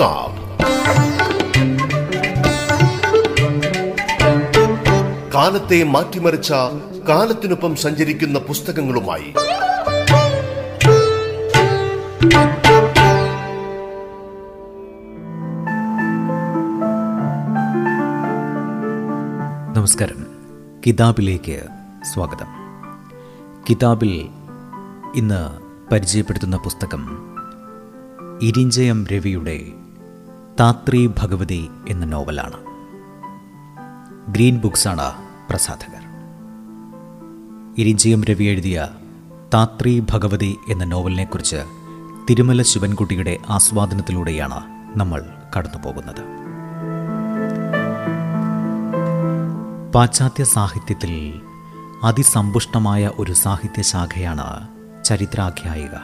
കിതാബ് കാലത്തെ മാറ്റിമറിച്ച കാലത്തിനൊപ്പം സഞ്ചരിക്കുന്ന പുസ്തകങ്ങളുമായി. നമസ്കാരം. കിതാബിലേക്ക് സ്വാഗതം. കിതാബിൽ ഇന്ന് പരിചയപ്പെടുത്തുന്ന പുസ്തകം ഇരിഞ്ചയം രവിയുടെ താത്രി ഭഗവതി എന്ന നോവലാണ്. ഗ്രീൻ ബുക്സാണ് പ്രസാധകർ. ഇരിഞ്ചിയം രവി എഴുതിയ താത്രി ഭഗവതി എന്ന നോവലിനെക്കുറിച്ച് തിരുമല ശിവൻകുട്ടിയുടെ ആസ്വാദനത്തിലൂടെയാണ് നമ്മൾ കടന്നുപോകുന്നത്. പാശ്ചാത്യ സാഹിത്യത്തിൽ അതിസമ്പുഷ്ടമായ ഒരു സാഹിത്യശാഖയാണ് ചരിത്രാഖ്യായിക.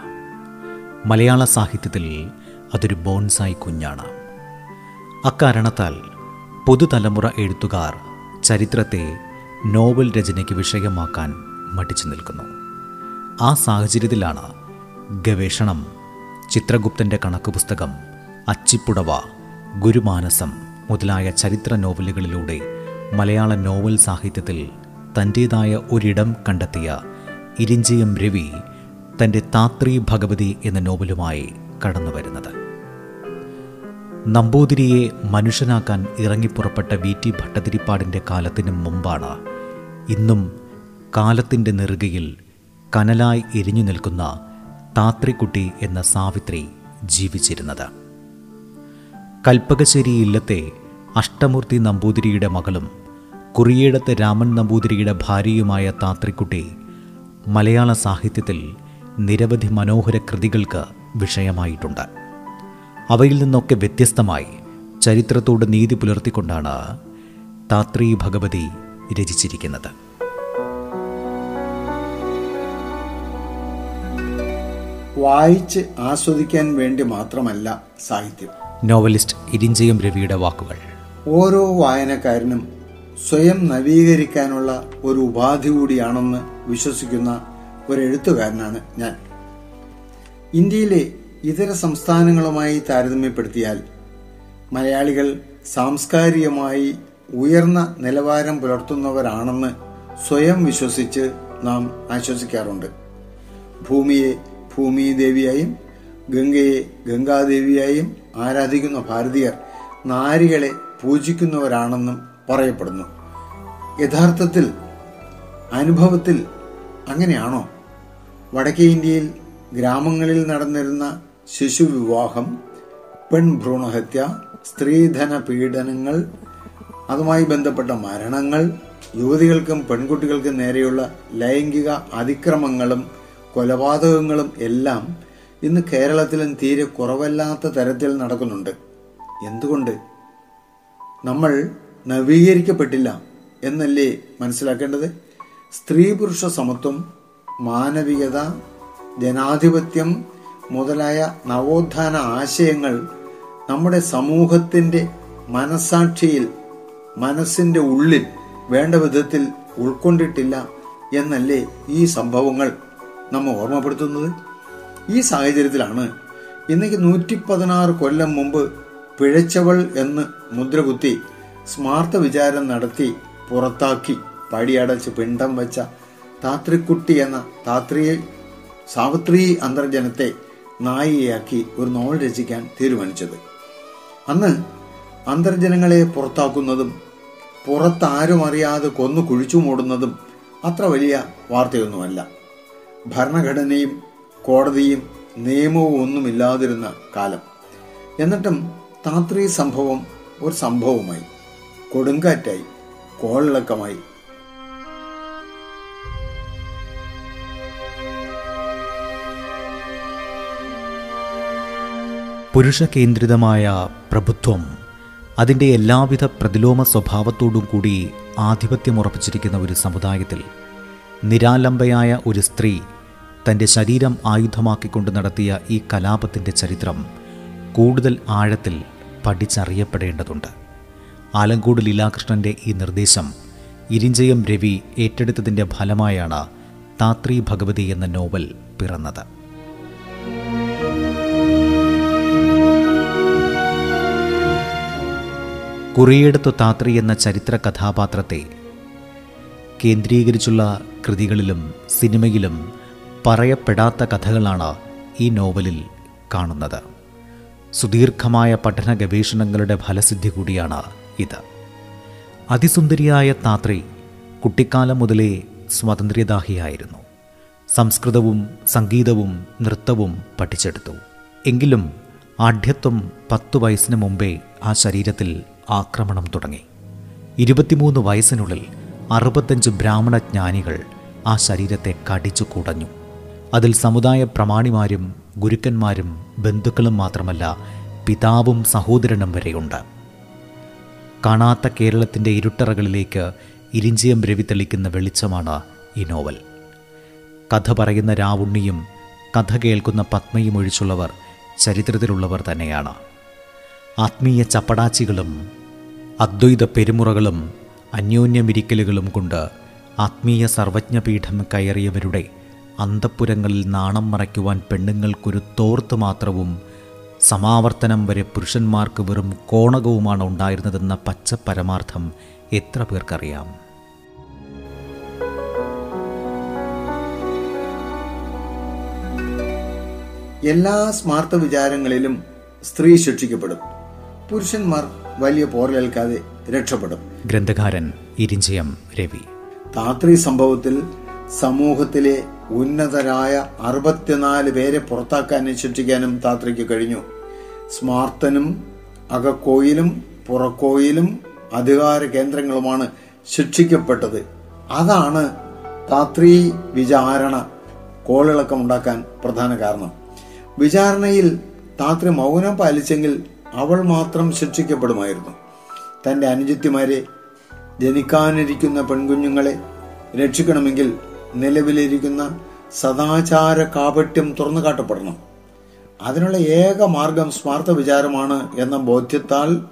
മലയാള സാഹിത്യത്തിൽ അതൊരു ബോൺസായി കുഞ്ഞാണ്. അക്കാരണത്താൽ പുതുതലമുറ എഴുത്തുകാർ ചരിത്രത്തെ നോവൽ രചനയ്ക്ക് വിഷയമാക്കാൻ മടിച്ചു നിൽക്കുന്നു. ആ സാഹചര്യത്തിലാണ് ഗവേഷണം ചിത്രഗുപ്തന്റെ കണക്ക് പുസ്തകം അച്ചിപ്പുടവ ഗുരുമാനസം മുതലായ ചരിത്ര നോവലുകളിലൂടെ മലയാള നോവൽ സാഹിത്യത്തിൽ തന്റേതായ ഒരിടം കണ്ടെത്തിയ ഇരിഞ്ചിയം രവി തന്റെ താത്രി ഭഗവതി എന്ന നോവലുമായി കടന്നു വരുന്നത് നമ്പൂതിരിയെ മനുഷ്യനാക്കാൻ ഇറങ്ങിപ്പുറപ്പെട്ട വി ടി ഭട്ടതിരിപ്പാടിന്റെ കാലത്തിന് മുമ്പാണ്. ഇന്നും കാലത്തിന്റെ നെറുകയിൽ കനലായി എരിഞ്ഞു നിൽക്കുന്ന താത്രിക്കുട്ടി എന്ന സാവിത്രി ജീവിച്ചിരുന്നത്. കൽപ്പകശ്ശേരി ഇല്ലത്തെ അഷ്ടമൂർത്തി നമ്പൂതിരിയുടെ മകളും കുറിയേടത്തെ രാമൻ നമ്പൂതിരിയുടെ ഭാര്യയുമായ താത്രിക്കുട്ടി മലയാള സാഹിത്യത്തിൽ നിരവധി മനോഹര കൃതികൾക്ക് വിഷയമായിട്ടുണ്ട്. അവയിൽ നിന്നൊക്കെ വ്യത്യസ്തമായി ചരിത്രത്തോട് നീതി പുലർത്തിക്കൊണ്ടാണ് താത്രി ഭഗവതി രചിച്ചിരിക്കുന്നത്. വായിച്ച് ആസ്വദിക്കാൻ വേണ്ടി മാത്രമല്ല സാഹിത്യം. നോവലിസ്റ്റ് ഇരിഞ്ചയം രവിയുടെ വാക്കുകൾ. ഓരോ വായനക്കാരനും സ്വയം നവീകരിക്കാനുള്ള ഒരു ഉപാധി കൂടിയാണെന്ന് വിശ്വസിക്കുന്ന ഒരു എഴുത്തുകാരനാണ് ഞാൻ. ഇന്ത്യയിലെ ഇതര സംസ്ഥാനങ്ങളുമായി താരതമ്യപ്പെടുത്തിയാൽ മലയാളികൾ സാംസ്കാരികമായി ഉയർന്ന നിലവാരം പുലർത്തുന്നവരാണെന്ന് സ്വയം വിശ്വസിച്ച് നാം ആശ്വസിക്കാറുണ്ട്. ഭൂമിയെ ഭൂമി ദേവിയായും ഗംഗയെ ഗംഗാദേവിയായും ആരാധിക്കുന്ന ഭാരതീയർ നാരികളെ പൂജിക്കുന്നവരാണെന്നും പറയപ്പെടുന്നു. യഥാർത്ഥത്തിൽ അനുഭവത്തിൽ അങ്ങനെയാണോ? വടക്കേ ഇന്ത്യയിൽ ഗ്രാമങ്ങളിൽ നടന്നിരുന്ന ശിശുവിവാഹം പെൺഭ്രൂണഹത്യ സ്ത്രീധന പീഡനങ്ങൾ അതുമായി ബന്ധപ്പെട്ട മരണങ്ങൾ യുവതികൾക്കും പെൺകുട്ടികൾക്കും നേരെയുള്ള ലൈംഗിക അതിക്രമങ്ങളും കൊലപാതകങ്ങളും എല്ലാം ഇന്ന് കേരളത്തിലും തീരെ കുറവല്ലാത്ത തരത്തിൽ നടക്കുന്നുണ്ട്. എന്തുകൊണ്ട്? നമ്മൾ നവീകരിക്കപ്പെട്ടില്ല എന്നല്ലേ മനസ്സിലാക്കേണ്ടത്? സ്ത്രീ പുരുഷ സമത്വം മാനവികത ജനാധിപത്യം മുതലായ നവോത്ഥാന ആശയങ്ങൾ നമ്മുടെ സമൂഹത്തിന്റെ മനസാക്ഷിയിൽ മനസ്സിന്റെ ഉള്ളിൽ വേണ്ട വിധത്തിൽ ഉൾക്കൊണ്ടിട്ടില്ല എന്നല്ലേ ഈ സംഭവങ്ങൾ നമ്മെ ഓർമ്മപ്പെടുത്തുന്നത്? ഈ സാഹചര്യത്തിലാണ് ഇന്നേക്ക് നൂറ്റി പതിനാറ് കൊല്ലം മുമ്പ് പിഴച്ചവൾ എന്ന് മുദ്രകുത്തി സ്മാർത്ഥ വിചാരം നടത്തി പുറത്താക്കി പടിയടച്ച് പിണ്ടം വെച്ച താത്രിക്കുട്ടി എന്ന താത്രിയെ സാവിത്രി അന്തർജനത്തെ നായികയാക്കി ഒരു നോവൽ രചിക്കാൻ തീരുമാനിച്ചത്. അന്ന് അന്തർജനങ്ങളെ പുറത്താക്കുന്നതും പുറത്താരും അറിയാതെ കൊന്നു കുഴിച്ചു മൂടുന്നതും അത്ര വലിയ വാർത്തയൊന്നുമല്ല. ഭരണഘടനയും കോടതിയും നിയമവും ഒന്നുമില്ലാതിരുന്ന കാലം. എന്നിട്ടും താത്രി സംഭവം ഒരു സംഭവമായി കൊടുങ്കാറ്റായി കോളിളക്കമായി പുരുഷ കേന്ദ്രിതമായ പ്രഭുത്വം അതിന്റെ എല്ലാവിധ പ്രതിലോമ സ്വഭാവത്തോടും കൂടി ആധിപത്യമുറപ്പിച്ചിരിക്കുന്ന ഒരു സമുദായത്തിൽ നിരാലംബയായ ഒരു സ്ത്രീ തന്റെ ശരീരം ആയുധമാക്കിക്കൊണ്ട് നടത്തിയ ഈ കലാപത്തിന്റെ ചരിത്രം കൂടുതൽ ആഴത്തിൽ പഠിച്ചറിയപ്പെടേണ്ടതുണ്ട്. ആലങ്കോട് ലീലാകൃഷ്ണന്റെ ഈ നിർദ്ദേശം ഇരിഞ്ചയം രവി ഏറ്റെടുത്തതിന്റെ ഫലമായാണ് താത്രി ഭഗവതി എന്ന നോവൽ പിറന്നത്. കുറിയെടുത്തു താത്രി എന്ന ചരിത്ര കഥാപാത്രത്തെ കേന്ദ്രീകരിച്ചുള്ള കൃതികളിലും സിനിമയിലും പറയപ്പെടാത്ത കഥകളാണ് ഈ നോവലിൽ കാണുന്നത്. സുദീർഘമായ പഠന ഗവേഷണങ്ങളുടെ ഫലസിദ്ധി കൂടിയാണ് ഇത്. അതിസുന്ദരിയായ താത്രി കുട്ടിക്കാലം മുതലേ സ്വാതന്ത്ര്യദാഹിയായിരുന്നു. സംസ്കൃതവും സംഗീതവും നൃത്തവും പഠിച്ചെടുത്തു. എങ്കിലും ആഢ്യത്വം പത്തു വയസ്സിന് മുമ്പേ ആ ശരീരത്തിൽ ആക്രമണം തുടങ്ങി. ഇരുപത്തിമൂന്ന് വയസ്സിനുള്ളിൽ അറുപത്തഞ്ച് ബ്രാഹ്മണ ജ്ഞാനികൾ ആ ശരീരത്തെ കടിച്ചു കുടഞ്ഞു. അതിൽ സമുദായ പ്രമാണിമാരും ഗുരുക്കന്മാരും ബന്ധുക്കളും മാത്രമല്ല പിതാവും സഹോദരനും വരെയുണ്ട്. കാണാത്ത കേരളത്തിന്റെ ഇരുട്ടറകളിലേക്ക് ഇരിഞ്ചിയം രവി തെളിക്കുന്ന വെളിച്ചമാണ് ഈ നോവൽ. കഥ പറയുന്ന രാവുണ്ണിയും കഥ കേൾക്കുന്ന പത്മയും ഒഴിച്ചുള്ളവർ ചരിത്രത്തിലുള്ളവർ തന്നെയാണ്. ആത്മീയ ചപ്പടാച്ചികളും അദ്വൈത പെരുമുറകളും അന്യോന്യമിരിക്കലുകളും കൊണ്ട് ആത്മീയ സർവജ്ഞപീഠം കയറിയവരുടെ അന്തപ്പുരങ്ങളിൽ നാണം മറയ്ക്കുവാൻ പെണ്ണുങ്ങൾക്കൊരു തോർത്ത് മാത്രവും സമാവർത്തനം വരെ പുരുഷന്മാർക്ക് വെറും കോണകവുമാണ് ഉണ്ടായിരുന്നതെന്ന പച്ച പരമാർത്ഥം എത്ര പേർക്കറിയാം? എല്ലാ സ്മാർത്ഥ വിചാരങ്ങളിലും സ്ത്രീ ശിക്ഷിക്കപ്പെടും. പുരുഷന്മാർ വലിയ പോറലേൽക്കാതെ രക്ഷപ്പെടും. ഗ്രന്ഥകാരൻ ഇരിഞ്ചയം രവി. താത്രി സംഭവത്തിൽ സമൂഹത്തിലെ ഉന്നതരായ അറുപത്തിനാല് പേരെ പുറത്താക്കാനും ശിക്ഷിക്കാനും താത്രിക്ക് കഴിഞ്ഞു. സ്മാർത്തനും അകക്കോയിലും പുറക്കോയിലും അധികാര കേന്ദ്രങ്ങളുമാണ് ശിക്ഷിക്കപ്പെട്ടത്. അതാണ് താത്രി വിചാരണ കോളിളക്കമുണ്ടാക്കാൻ പ്രധാന കാരണം. വിചാരണയിൽ താത്രി മൗനം പാലിച്ചെങ്കിൽ അവൾ മാത്രം ശിക്ഷിക്കപ്പെടുമായിരുന്നു. തന്റെ അനുജത്തിമാരെ ജനിക്കാനിരിക്കുന്ന പെൺകുഞ്ഞുങ്ങളെ രക്ഷിക്കണമെങ്കിൽ നിലവിലിരിക്കുന്ന സദാചാര കാപട്യം തുറന്നു കാട്ടപ്പെടണം. അതിനുള്ള ഏക മാർഗം സ്മാർത്ഥ വിചാരമാണ് എന്ന ബോധ്യത്താൽ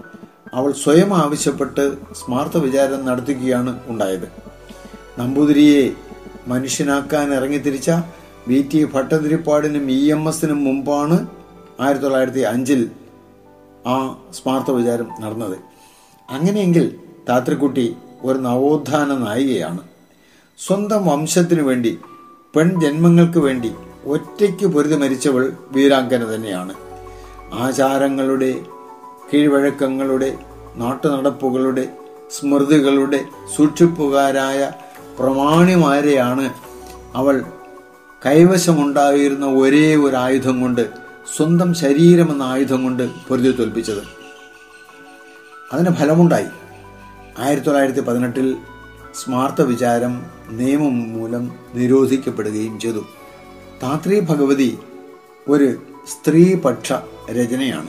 അവൾ സ്വയം ആവശ്യപ്പെട്ട് സ്മാർത്ഥ വിചാരം നടത്തുകയാണ് ഉണ്ടായത്. നമ്പൂതിരിയെ മനുഷ്യനാക്കാൻ ഇറങ്ങിത്തിരിച്ച വി ടി ഭട്ടതിരിപ്പാടിനും ഇ എം എസിനും മുമ്പാണ് ആയിരത്തി തൊള്ളായിരത്തി അഞ്ചിൽ ആ സ്മാർത്ഥ വിചാരം നടന്നത്. അങ്ങനെയെങ്കിൽ താത്രിക്കുട്ടി ഒരു നവോത്ഥാന നായികയാണ്. സ്വന്തം വംശത്തിനു വേണ്ടി പെൺജന്മങ്ങൾക്ക് വേണ്ടി ഒറ്റയ്ക്ക് പൊരുതി മരിച്ചവൾ വീരാങ്കന തന്നെയാണ്. ആചാരങ്ങളുടെ കീഴ്വഴക്കങ്ങളുടെ നാട്ടുനടപ്പുകളുടെ സ്മൃതികളുടെ സൂക്ഷിപ്പുകാരായ പ്രമാണിമാരെയാണ് അവൾ കൈവശമുണ്ടായിരുന്ന ഒരേ ഒരു ആയുധം കൊണ്ട് സ്വന്തം ശരീരമെന്ന ആയുധം കൊണ്ട് പൊരുതി തോൽപ്പിച്ചത്. അതിന് ഫലമുണ്ടായി. ആയിരത്തി തൊള്ളായിരത്തി പതിനെട്ടിൽ സ്മാർത്ഥ വിചാരം നിയമം മൂലം നിരോധിക്കപ്പെടുകയും ചെയ്തു. താത്രി ഭഗവതി ഒരു സ്ത്രീപക്ഷ രചനയാണ്.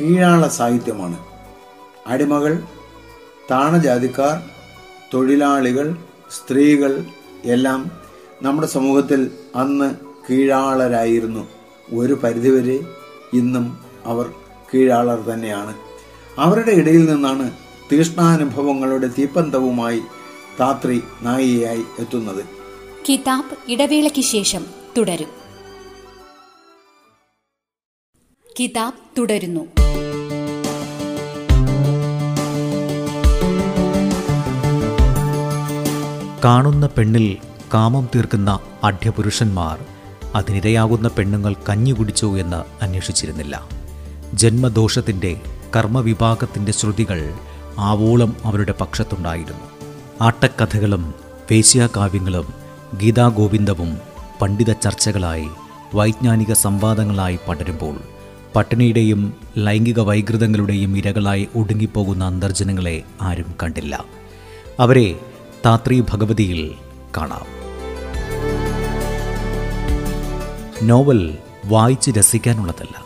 കീഴാള സാഹിത്യമാണ്. അടിമകൾ താണജാതിക്കാർ തൊഴിലാളികൾ സ്ത്രീകൾ എല്ലാം നമ്മുടെ സമൂഹത്തിൽ അന്ന് കീഴാളരായിരുന്നു. ഒരു പരിധിവരെ ഇന്നും അവർ കീഴാളർ തന്നെയാണ്. അവരുടെ ഇടയിൽ നിന്നാണ് തീഷ്ണാനുഭവങ്ങളുടെ തീപ്പന്തവുമായി താത്രി നായികയായി എത്തുന്നത്. കിതാബ് ഇടവേളയ്ക്ക് ശേഷം തുടരും. കിതാബ് തുടരുന്നു. കാണുന്ന പെണ്ണിൽ കാമം തീർക്കുന്ന അഢ്യപുരുഷന്മാർ അതിനിരയാകുന്ന പെണ്ണുങ്ങൾ കഞ്ഞി കുടിച്ചോ എന്ന് അന്വേഷിച്ചിരുന്നില്ല. ജന്മദോഷത്തിന്റെ കർമ്മവിഭാഗത്തിന്റെ ശ്രുതികൾ ആവോളം അവരുടെ പക്ഷത്തുണ്ടായിരുന്നു. ആട്ടക്കഥകളും വേശ്യാകാവ്യങ്ങളും ഗീതാഗോവിന്ദവും പണ്ഡിത ചർച്ചകളായി വൈജ്ഞാനിക സംവാദങ്ങളായി പടരുമ്പോൾ പട്ടിണിയുടെയും ലൈംഗിക വൈകൃതങ്ങളുടെയും ഇരകളായി ഒടുങ്ങിപ്പോകുന്ന അന്തർജനങ്ങളെ ആരും കണ്ടില്ല. അവരെ താത്രി ഭഗവതിയിൽ കാണാം. നോവൽ വായിച്ച് രസിക്കാനുള്ളതല്ല.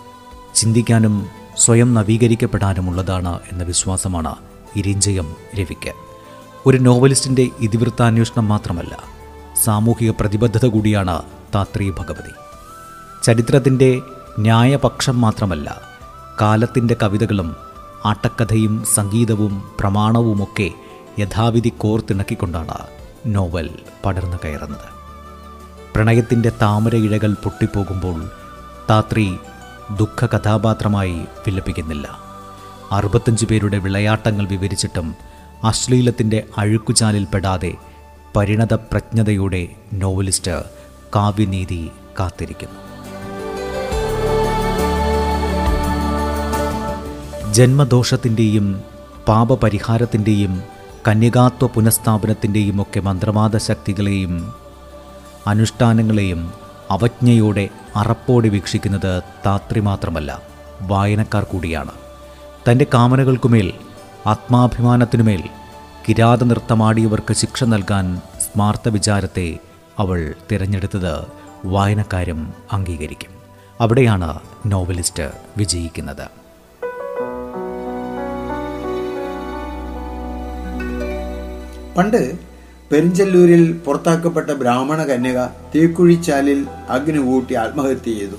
ചിന്തിക്കാനും സ്വയം നവീകരിക്കപ്പെടാനുമുള്ളതാണ് എന്ന വിശ്വാസമാണ് ഇരിഞ്ചയം രവിക്ക്. ഒരു നോവലിസ്റ്റിന്റെ ഇതിവൃത്താന്വേഷണം മാത്രമല്ല സാമൂഹിക പ്രതിബദ്ധത കൂടിയാണ് താത്രി ഭഗവതി. ചരിത്രത്തിന്റെ ന്യായപക്ഷം മാത്രമല്ല കാലത്തിന്റെ കവിതകളും ആട്ടക്കഥയും സംഗീതവും പ്രമാണവുമൊക്കെ യഥാവിധി കോർത്തിണക്കിക്കൊണ്ടാണ് നോവൽ പടർന്നു കയറുന്നത്. പ്രണയത്തിന്റെ താമര ഇഴകൾ പൊട്ടിപ്പോകുമ്പോൾ താത്രി ദുഃഖ കഥാപാത്രമായി വിലപിക്കുന്നില്ല അറുപത്തഞ്ച് പേരുടെ വിളയാട്ടങ്ങൾ വിവരിച്ചിട്ടും അശ്ലീലത്തിന്റെ അഴുക്കുചാലിൽപ്പെടാതെ പരിണത പ്രജ്ഞതയുടെ നോവലിസ്റ്റ് കാവ്യനീതി കാത്തിരിക്കുന്നു. ജന്മദോഷത്തിന്റെയും പാപപരിഹാരത്തിന്റെയും കന്യകാത്വ പുനഃസ്ഥാപനത്തിന്റെയും ഒക്കെ മന്ത്രവാദ ശക്തികളെയും അനുഷ്ഠാനങ്ങളെയും അവജ്ഞയോടെ അറപ്പോടെ വീക്ഷിക്കുന്നത് താത്രി മാത്രമല്ല വായനക്കാർ കൂടിയാണ്. തന്റെ കാമനകൾക്കുമേൽ ആത്മാഭിമാനത്തിനുമേൽ കിരാത നൃത്തമാടിയവർക്ക് ശിക്ഷ നൽകാൻ സ്മാർത്ത വിചാരത്തെ അവൾ തിരഞ്ഞെടുത്തത് വായനക്കാരും അംഗീകരിക്കും. അവിടെയാണ് നോവലിസ്റ്റ് വിജയിക്കുന്നത്. പണ്ട് പെരിഞ്ചല്ലൂരിൽ പുറത്താക്കപ്പെട്ട ബ്രാഹ്മണ കന്യക തീക്കുഴിച്ചാലിൽ അഗ്നി കൂട്ടി ആത്മഹത്യ ചെയ്തു.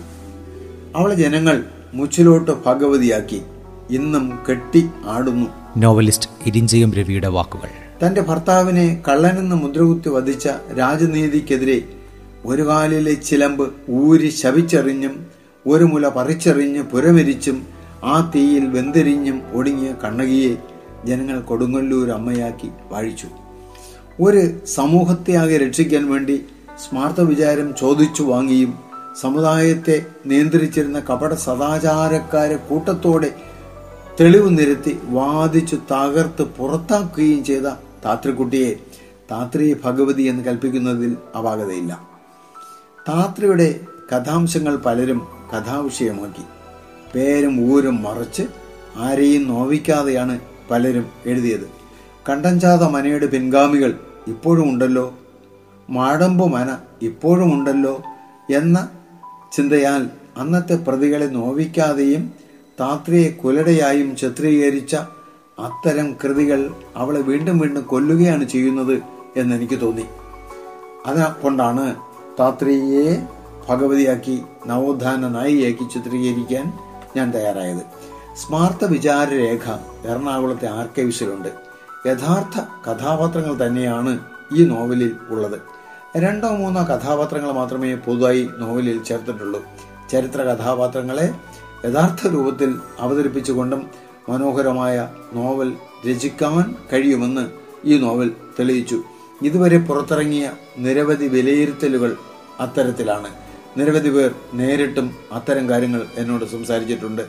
അവളെ ജനങ്ങൾ മുച്ചിലോട്ട് ഭഗവതിയാക്കി. ഇന്നും കെട്ടി ആടുന്നു. നോവലിസ്റ്റ് ഇരിഞ്ചയം രവിയുടെ വാക്കുകൾ. തന്റെ ഭർത്താവിനെ കള്ളനെന്ന് മുദ്രകുത്തി വധിച്ച രാജനീതിക്കെതിരെ ഒരു കാലിലെ ചിലമ്പ് ഊരി ശവിച്ചെറിഞ്ഞും ഒരു മുല പറിച്ചെറിഞ്ഞ് പുരമരിച്ചും ആ തീയിൽ വെന്തെരിഞ്ഞും ഒടുങ്ങിയ കണ്ണകിയെ ജനങ്ങൾ കൊടുങ്ങല്ലൂർ അമ്മയാക്കി വാഴിച്ചു. ഒരു സമൂഹത്തെ ആകെ രക്ഷിക്കാൻ വേണ്ടി സ്മാർത്ഥ വിചാരം ചോദിച്ചു വാങ്ങിയും സമുദായത്തെ നിയന്ത്രിച്ചിരുന്ന കപട സദാചാരക്കാരെ കൂട്ടത്തോടെ തെളിവ് നിരത്തി വാദിച്ചു തകർത്ത് പുറത്താക്കുകയും ചെയ്ത താത്രിക്കുട്ടിയെ താത്രി ഭഗവതി എന്ന് കൽപ്പിക്കുന്നതിൽ അപാകതയില്ല. താത്രിയുടെ കഥാംശങ്ങൾ പലരും കഥാവിഷയമാക്കി. പേരും ഊരും മറച്ച് ആരെയും നോവിക്കാതെയാണ് പലരും എഴുതിയത്. കണ്ടഞ്ചാത മനയുടെ പിൻഗാമികൾ ഇപ്പോഴും ഉണ്ടല്ലോ. മാടമ്പു മന ഇപ്പോഴും ഉണ്ടല്ലോ എന്ന ചിന്തയാൽ അന്നത്തെ പ്രതികളെ നോവിക്കാതെയും താത്രിയെ കുലടയായും ചിത്രീകരിച്ച അത്തരം കൃതികൾ അവളെ വീണ്ടും വീണ്ടും കൊല്ലുകയാണ് ചെയ്യുന്നത് എന്നെനിക്ക് തോന്നി. അതുകൊണ്ടാണ് താത്രിയെ ഭഗവതിയാക്കി നവോത്ഥാന നായികയാക്കി ചിത്രീകരിക്കാൻ ഞാൻ തയ്യാറായത്. സ്മാർത്ഥ വിചാരരേഖ എറണാകുളത്തെ ആർക്കൈവ്സിലുണ്ട്. യഥാർത്ഥ കഥാപാത്രങ്ങൾ തന്നെയാണ് ഈ നോവലിൽ ഉള്ളത്. രണ്ടോ മൂന്നോ കഥാപാത്രങ്ങൾ മാത്രമേ പൊതുവായി നോവലിൽ ചേർത്തിട്ടുള്ളൂ. ചരിത്ര കഥാപാത്രങ്ങളെ യഥാർത്ഥ രൂപത്തിൽ അവതരിപ്പിച്ചുകൊണ്ടും മനോഹരമായ നോവൽ രചിക്കാൻ കഴിയുമെന്ന് ഈ നോവൽ തെളിയിച്ചു. ഇതുവരെ പുറത്തിറങ്ങിയ നിരവധി വിലയിരുത്തലുകൾ അത്തരത്തിലാണ്. നിരവധി പേർ നേരിട്ടും അത്തരം കാര്യങ്ങൾ എന്നോട് സംസാരിച്ചിട്ടുണ്ട്.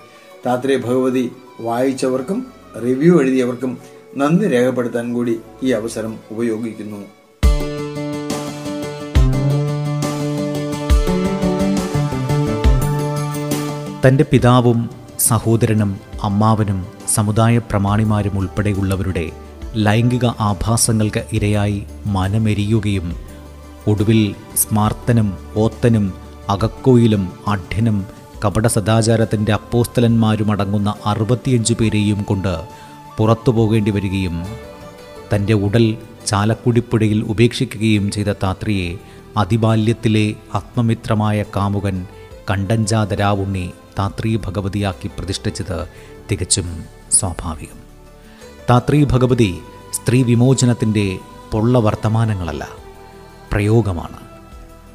താത്രി ഭഗവതി വായിച്ചവർക്കും റിവ്യൂ എഴുതിയവർക്കും നന്ദി രേഖപ്പെടുത്താൻ കൂടി ഈ അവസരം ഉപയോഗിക്കുന്നു. തന്റെ പിതാവും സഹോദരനും അമ്മാവനും സമുദായ പ്രമാണിമാരും ഉൾപ്പെടെയുള്ളവരുടെ ലൈംഗിക ആഭാസങ്ങൾക്ക് ഇരയായി മനമെരിയുകയും ഒടുവിൽ സ്മാർത്തനും ഓത്തനും അകക്കോയിലും അഢ്യനും കപട സദാചാരത്തിന്റെ അപ്പോസ്തലന്മാരുമടങ്ങുന്ന അറുപത്തിയഞ്ചു പേരെയും കൊണ്ട് പുറത്തു പോകേണ്ടി വരികയും തന്റെ ഉടൽ ചാലക്കുടിപ്പുഴയിൽ ഉപേക്ഷിക്കുകയും ചെയ്ത താത്രിയെ അതിബാല്യത്തിലെ ആത്മമിത്രമായ കാമുകൻ കണ്ടഞ്ചാതരാവുണ്ണി താത്രി ഭഗവതിയാക്കി പ്രതിഷ്ഠിച്ചത് തികച്ചും സ്വാഭാവികം. താത്രി ഭഗവതി സ്ത്രീ വിമോചനത്തിന്റെ പൊള്ള വർത്തമാനങ്ങളല്ല പ്രയോഗമാണ്.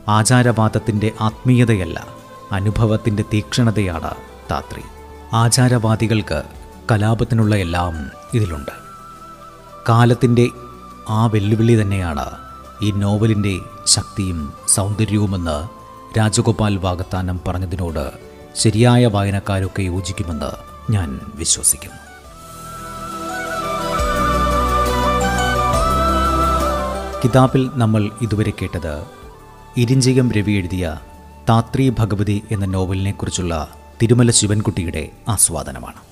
ആചാരവാദത്തിന്റെ ആത്മീയതയല്ല അനുഭവത്തിന്റെ തീക്ഷണതയാണ് താത്രി. ആചാരവാദികൾക്ക് കലാപത്തിനുള്ള എല്ലാം ഇതിലുണ്ട്. കാലത്തിന്റെ ആ വെല്ലുവിളി തന്നെയാണ് ഈ നോവലിന്റെ ശക്തിയും സൗന്ദര്യവുമെന്ന് രാജഗോപാൽ വാഗത്താനം പറഞ്ഞതിനോട് ശരിയായ വായനക്കാരൊക്കെ യോജിക്കുമെന്ന് ഞാൻ വിശ്വസിക്കുന്നു. കിതാബിൽ നമ്മൾ ഇതുവരെ കേട്ടത് ഇരിഞ്ചികം രവി എഴുതിയ താത്രി ഭഗവതി എന്ന നോവലിനെക്കുറിച്ചുള്ള തിരുമല ശിവൻകുട്ടിയുടെ ആസ്വാദനമാണ്.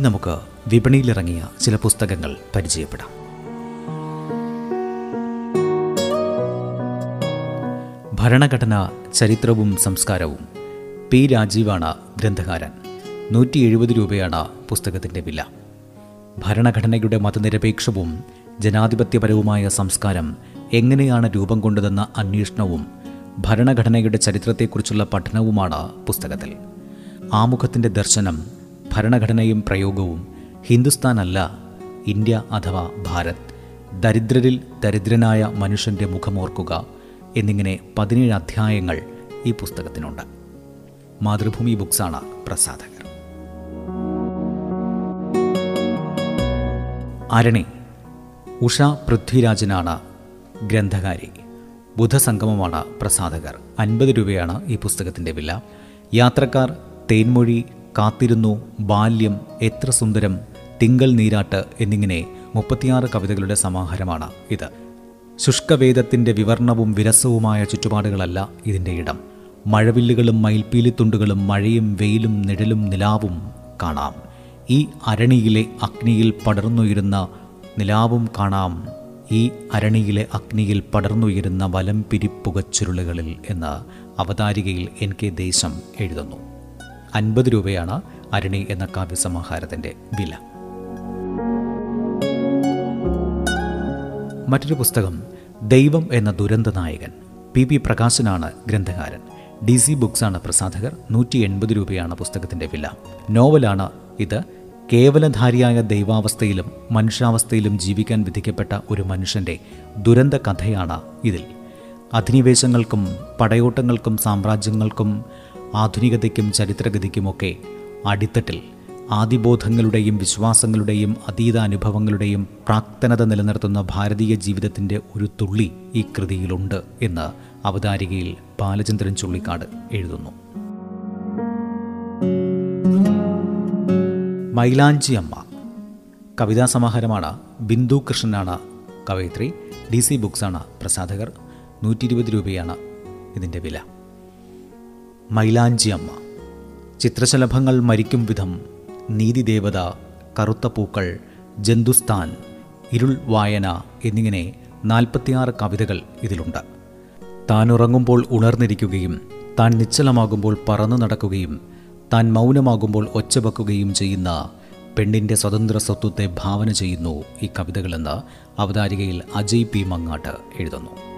ഇനി നമുക്ക് വിപണിയിലിറങ്ങിയ ചില പുസ്തകങ്ങൾ പരിചയപ്പെടാം. ഭരണഘടന ചരിത്രവും സംസ്കാരവും. പി. രാജീവാണ് ഗ്രന്ഥകാരൻ. നൂറ്റി എഴുപത് രൂപയാണ് പുസ്തകത്തിന്റെ വില. ഭരണഘടനയുടെ മതനിരപേക്ഷവും ജനാധിപത്യപരവുമായ സംസ്കാരം എങ്ങനെയാണ് രൂപം കൊണ്ടതെന്ന അന്വേഷണവും ഭരണഘടനയുടെ ചരിത്രത്തെക്കുറിച്ചുള്ള പഠനവുമാണ് പുസ്തകത്തിൽ. ആമുഖത്തിന്റെ ദർശനം ഭരണഘടനയും പ്രയോഗവും ഹിന്ദുസ്ഥാനല്ല ഇന്ത്യ അഥവാ ഭാരത്. ദരിദ്രരിൽ ദരിദ്രനായ മനുഷ്യന്റെ മുഖമോർക്കുക എന്നിങ്ങനെ പതിനേഴ് അധ്യായങ്ങൾ ഈ പുസ്തകത്തിനുണ്ട്. മാതൃഭൂമി ബുക്സാണ് പ്രസാധകർ. അരണി ഉഷ പൃഥ്വിരാജനാണ് ഗ്രന്ഥകാരി. ബുധസംഗമമാണ് പ്രസാധകർ. അൻപത് രൂപയാണ് ഈ പുസ്തകത്തിന്റെ വില. യാത്രക്കാർ തേൻമൊഴി കാത്തിരുന്നു ബാല്യം എത്ര സുന്ദരം തിങ്കൾ നീരാട്ട് എന്നിങ്ങനെ മുപ്പത്തിയാറ് കവിതകളുടെ സമാഹാരമാണ് ഇത്. ശുഷ്കവേദത്തിന്റെ വിവർണവും വിരസവുമായ ചുറ്റുപാടുകളല്ല ഇതിന്റെ ഇടം. മഴവില്ലുകളും മയിൽപ്പീലിത്തുണ്ടുകളും മഴയും വെയിലും നിഴലും നിലാവും കാണാം. ഈ അരണിയിലെ അഗ്നിയിൽ പടർന്നുയരുന്ന നിലാവും കാണാം. ഈ അരണിയിലെ അഗ്നിയിൽ പടർന്നുയരുന്ന വലം പിരിപ്പുകച്ചുരുളുകളിൽ എന്ന് അവതാരികയിൽ എൻ കെ ദേശം എഴുതുന്നു. അൻപത് രൂപയാണ് അരണി എന്ന കാവ്യസമാഹാരത്തിന്റെ വില. മറ്റൊരു പുസ്തകം ദൈവം എന്ന ദുരന്ത നായകൻ പി പി പ്രകാശനാണ് ഗ്രന്ഥകാരൻ. ഡി സി ബുക്സാണ് പ്രസാധകർ. നൂറ്റി എൺപത് രൂപയാണ് പുസ്തകത്തിന്റെ വില. നോവലാണ് ഇത്. കേവലധാരിയായ ദൈവാവസ്ഥയിലും മനുഷ്യാവസ്ഥയിലും ജീവിക്കാൻ വിധിക്കപ്പെട്ട ഒരു മനുഷ്യന്റെ ദുരന്ത കഥയാണ് ഇതിൽ. അധിനിവേശങ്ങൾക്കും പടയോട്ടങ്ങൾക്കും സാമ്രാജ്യങ്ങൾക്കും ആധുനികതയ്ക്കും ചരിത്രഗതിക്കുമൊക്കെ അടിത്തട്ടിൽ ആദിബോധങ്ങളുടെയും വിശ്വാസങ്ങളുടെയും അതീത അനുഭവങ്ങളുടെയും പ്രാക്തനത നിലനിർത്തുന്ന ഭാരതീയ ജീവിതത്തിന്റെ ഒരു തുള്ളി ഈ കൃതിയിലുണ്ട് എന്ന് അവതാരികയിൽ ബാലചന്ദ്രൻ ചുള്ളിക്കാട് എഴുതുന്നു. മൈലാഞ്ചി അമ്മ കവിതാ സമാഹാരമാണ് ബിന്ദു കൃഷ്ണനാണ് കവയിത്രി ഡി സി ബുക്സാണ് പ്രസാധകർ. നൂറ്റി ഇരുപത് രൂപയാണ് ഇതിന്റെ വില. മൈലാഞ്ചി അമ്മ ചിത്രശലഭങ്ങൾ മരിക്കും വിധം നീതിദേവത കറുത്ത പൂക്കൾ ജന്തുസ്ഥാൻ ഇരുൾ വായന എന്നിങ്ങനെ നാൽപ്പത്തിയാറ് കവിതകൾ ഇതിലുണ്ട്. താൻ ഉറങ്ങുമ്പോൾ ഉണർന്നിരിക്കുകയും താൻ നിശ്ചലമാകുമ്പോൾ പറന്നു നടക്കുകയും താൻ മൗനമാകുമ്പോൾ ഒച്ചവെക്കുകയും ചെയ്യുന്ന പെണ്ണിന്റെ സ്വതന്ത്ര സ്വത്വത്തെ ഭാവന ചെയ്യുന്നു ഈ കവിതകളെന്ന് അവതാരികയിൽ അജയ് പി മങ്ങാട്ട് എഴുതുന്നു.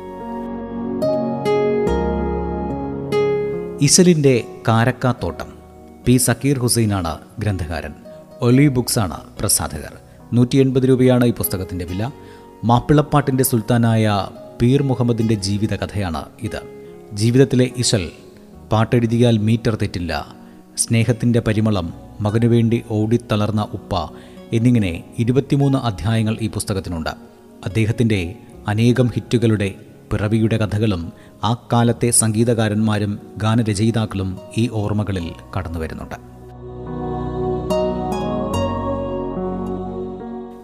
ഇസലിന്റെ കാരക്കാത്തോട്ടം. പി. സക്കീർ ഹുസൈനാണ് ഗ്രന്ഥകാരൻ. ഒലി ബുക്സാണ് പ്രസാധകർ. നൂറ്റി എൺപത് രൂപയാണ് ഈ പുസ്തകത്തിന്റെ വില. മാപ്പിളപ്പാട്ടിന്റെ സുൽത്താനായ പീർ മുഹമ്മദിന്റെ ജീവിതകഥയാണ് ഇത്. ജീവിതത്തിലെ ഇസൽ പാട്ടെഴുതിയാൽ മീറ്റർ തെറ്റില്ല. സ്നേഹത്തിന്റെ പരിമളം മകനുവേണ്ടി ഓടിത്തളർന്ന ഉപ്പ എന്നിങ്ങനെ ഇരുപത്തിമൂന്ന് അധ്യായങ്ങൾ ഈ പുസ്തകത്തിനുണ്ട്. അദ്ദേഹത്തിന്റെ അനേകം ഹിറ്റുകളുടെ പിറവിയുടെ കഥകളും ആ കാലത്തെ സംഗീതകാരന്മാരും ഗാനരചയിതാക്കളും ഈ ഓർമ്മകളിൽ കടന്നു വരുന്നുണ്ട്.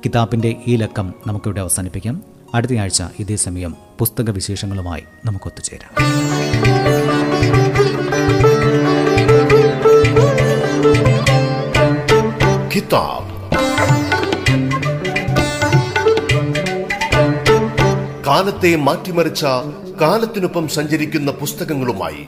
കിതാബിന്റെ ഈ ലക്കം നമുക്കിവിടെ അവസാനിപ്പിക്കാം. അടുത്തയാഴ്ച ഇതേ സമയം പുസ്തക വിശേഷങ്ങളുമായി നമുക്കൊത്തുചേരാം. കിതാബ് കാലത്തെ മാറ്റിമറിച്ച കാലത്തിനൊപ്പം സഞ്ചരിക്കുന്ന പുസ്തകങ്ങളുമായി.